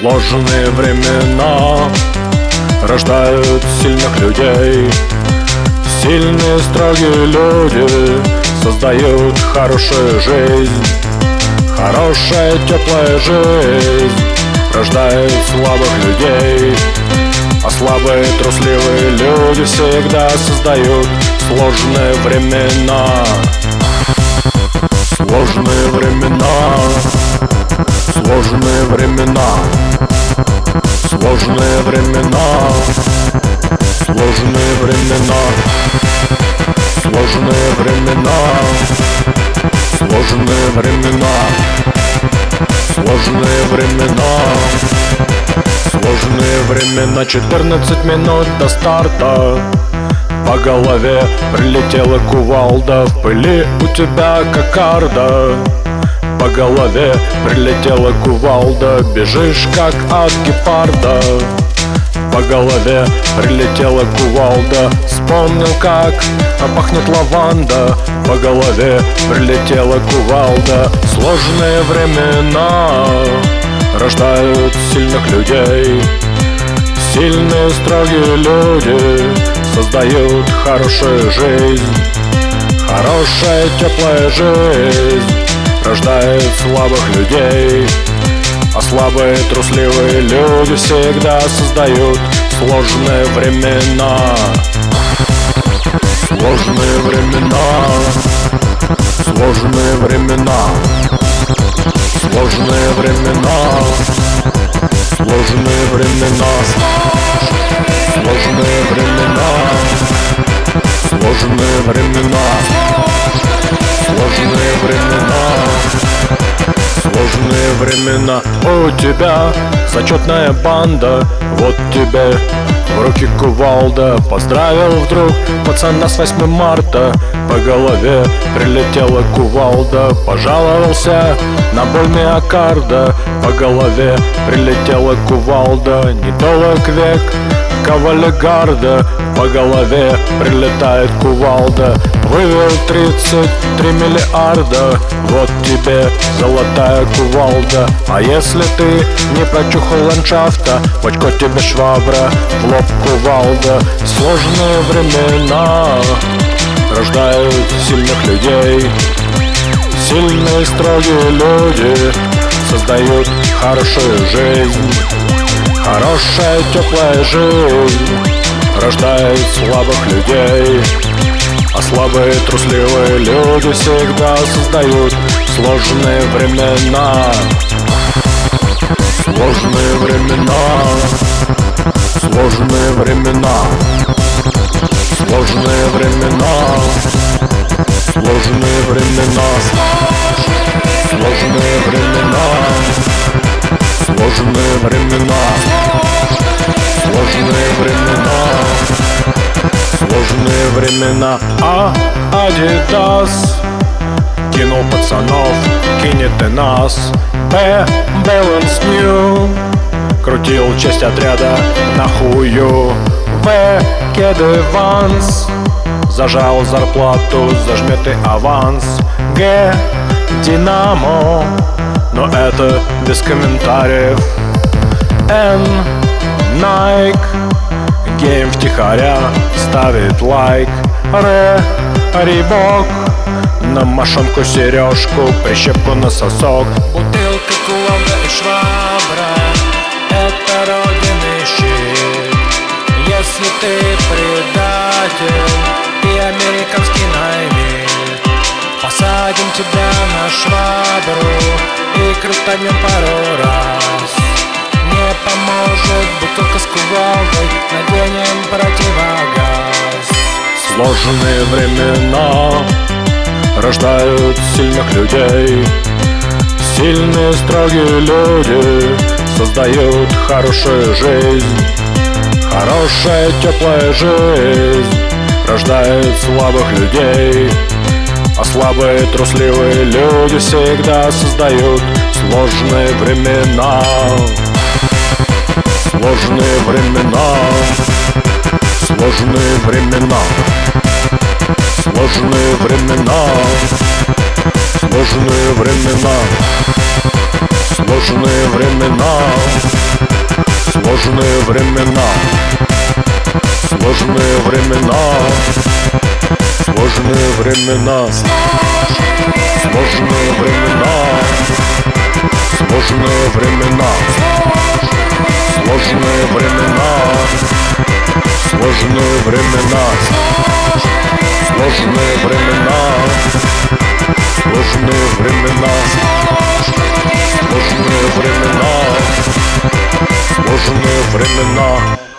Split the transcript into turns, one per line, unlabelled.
Сложные времена рождают сильных людей. Сильные, строгие люди создают хорошую жизнь. Хорошая, теплая жизнь рождает слабых людей. А слабые, трусливые люди всегда создают сложные времена. Сложные времена Сложные времена. Сложные времена. Сложные времена. Сложные времена. Сложные времена. Сложные времена. Сложные времена. 14 минут до старта. По голове прилетела кувалда. В пыли у тебя кокарда По голове. Прилетела кувалда Бежишь как от гепарда. По голове прилетела кувалда Вспомнил, как пахнет лаванда. По голове прилетела кувалда Сложные времена. Рождают сильных людей Сильные, строгие люди. Создают хорошую жизнь Хорошая, теплая жизнь рождает слабых людей. А слабые, трусливые люди всегда создают сложные времена. Сложные времена. Сложные времена. Сложные времена. Сложные времена. Сложные времена. Сложные времена. Сложные времена Сложные времена. У тебя зачетная банда Вот тебе в руки кувалда. Поздравил вдруг пацана с 8 марта По голове прилетела кувалда. Пожаловался на боль миокарда По голове прилетела кувалда. Недолг век кавалегарда По голове прилетает кувалда. Вывел 33 миллиарда. Вот тебе золотая кувалда. А если ты не прочухал ландшафта очко тебе швабра, в лоб кувалда. Сложные времена рождают сильных людей. Сильные строгие люди создают хорошую жизнь Хорошая теплая жизнь рождает слабых людей А слабые трусливые люди всегда создают сложные времена. Сложные времена. Сложные времена. Сложные времена. Сложные времена. Сложные времена. Сложные времена Сложные времена. Сложные времена. А Адидас. Кинул пацанов, кинет и нас. Б Balance New. Крутил часть отряда на хую. В Кеды Ванс Зажал зарплату, зажмет и аванс. Г Динамо. Но это без комментариев. Н Nike. Гейм втихаря ставит лайк. Р Рибок. На мошонку сережку, прищепку на сосок.
Бутылка, кувалда и швабра Это родины щит. Если ты предатель И американский наймит Посадим тебя на швабру И крутанем пару раз поможет бутылка с кувалдой Наденем противогаз.
Сложные времена рождают сильных людей. Сильные, строгие люди создают хорошую жизнь. Хорошая, теплая жизнь рождает слабых людей. А слабые, трусливые люди всегда создают сложные времена Сложные времена Сложные времена Сложные времена Сложные времена Сложные времена Сложные времена Сложные времена Сложные времена, сложные времена, сложные времена, сложные времена, сложные времена, сложные времена.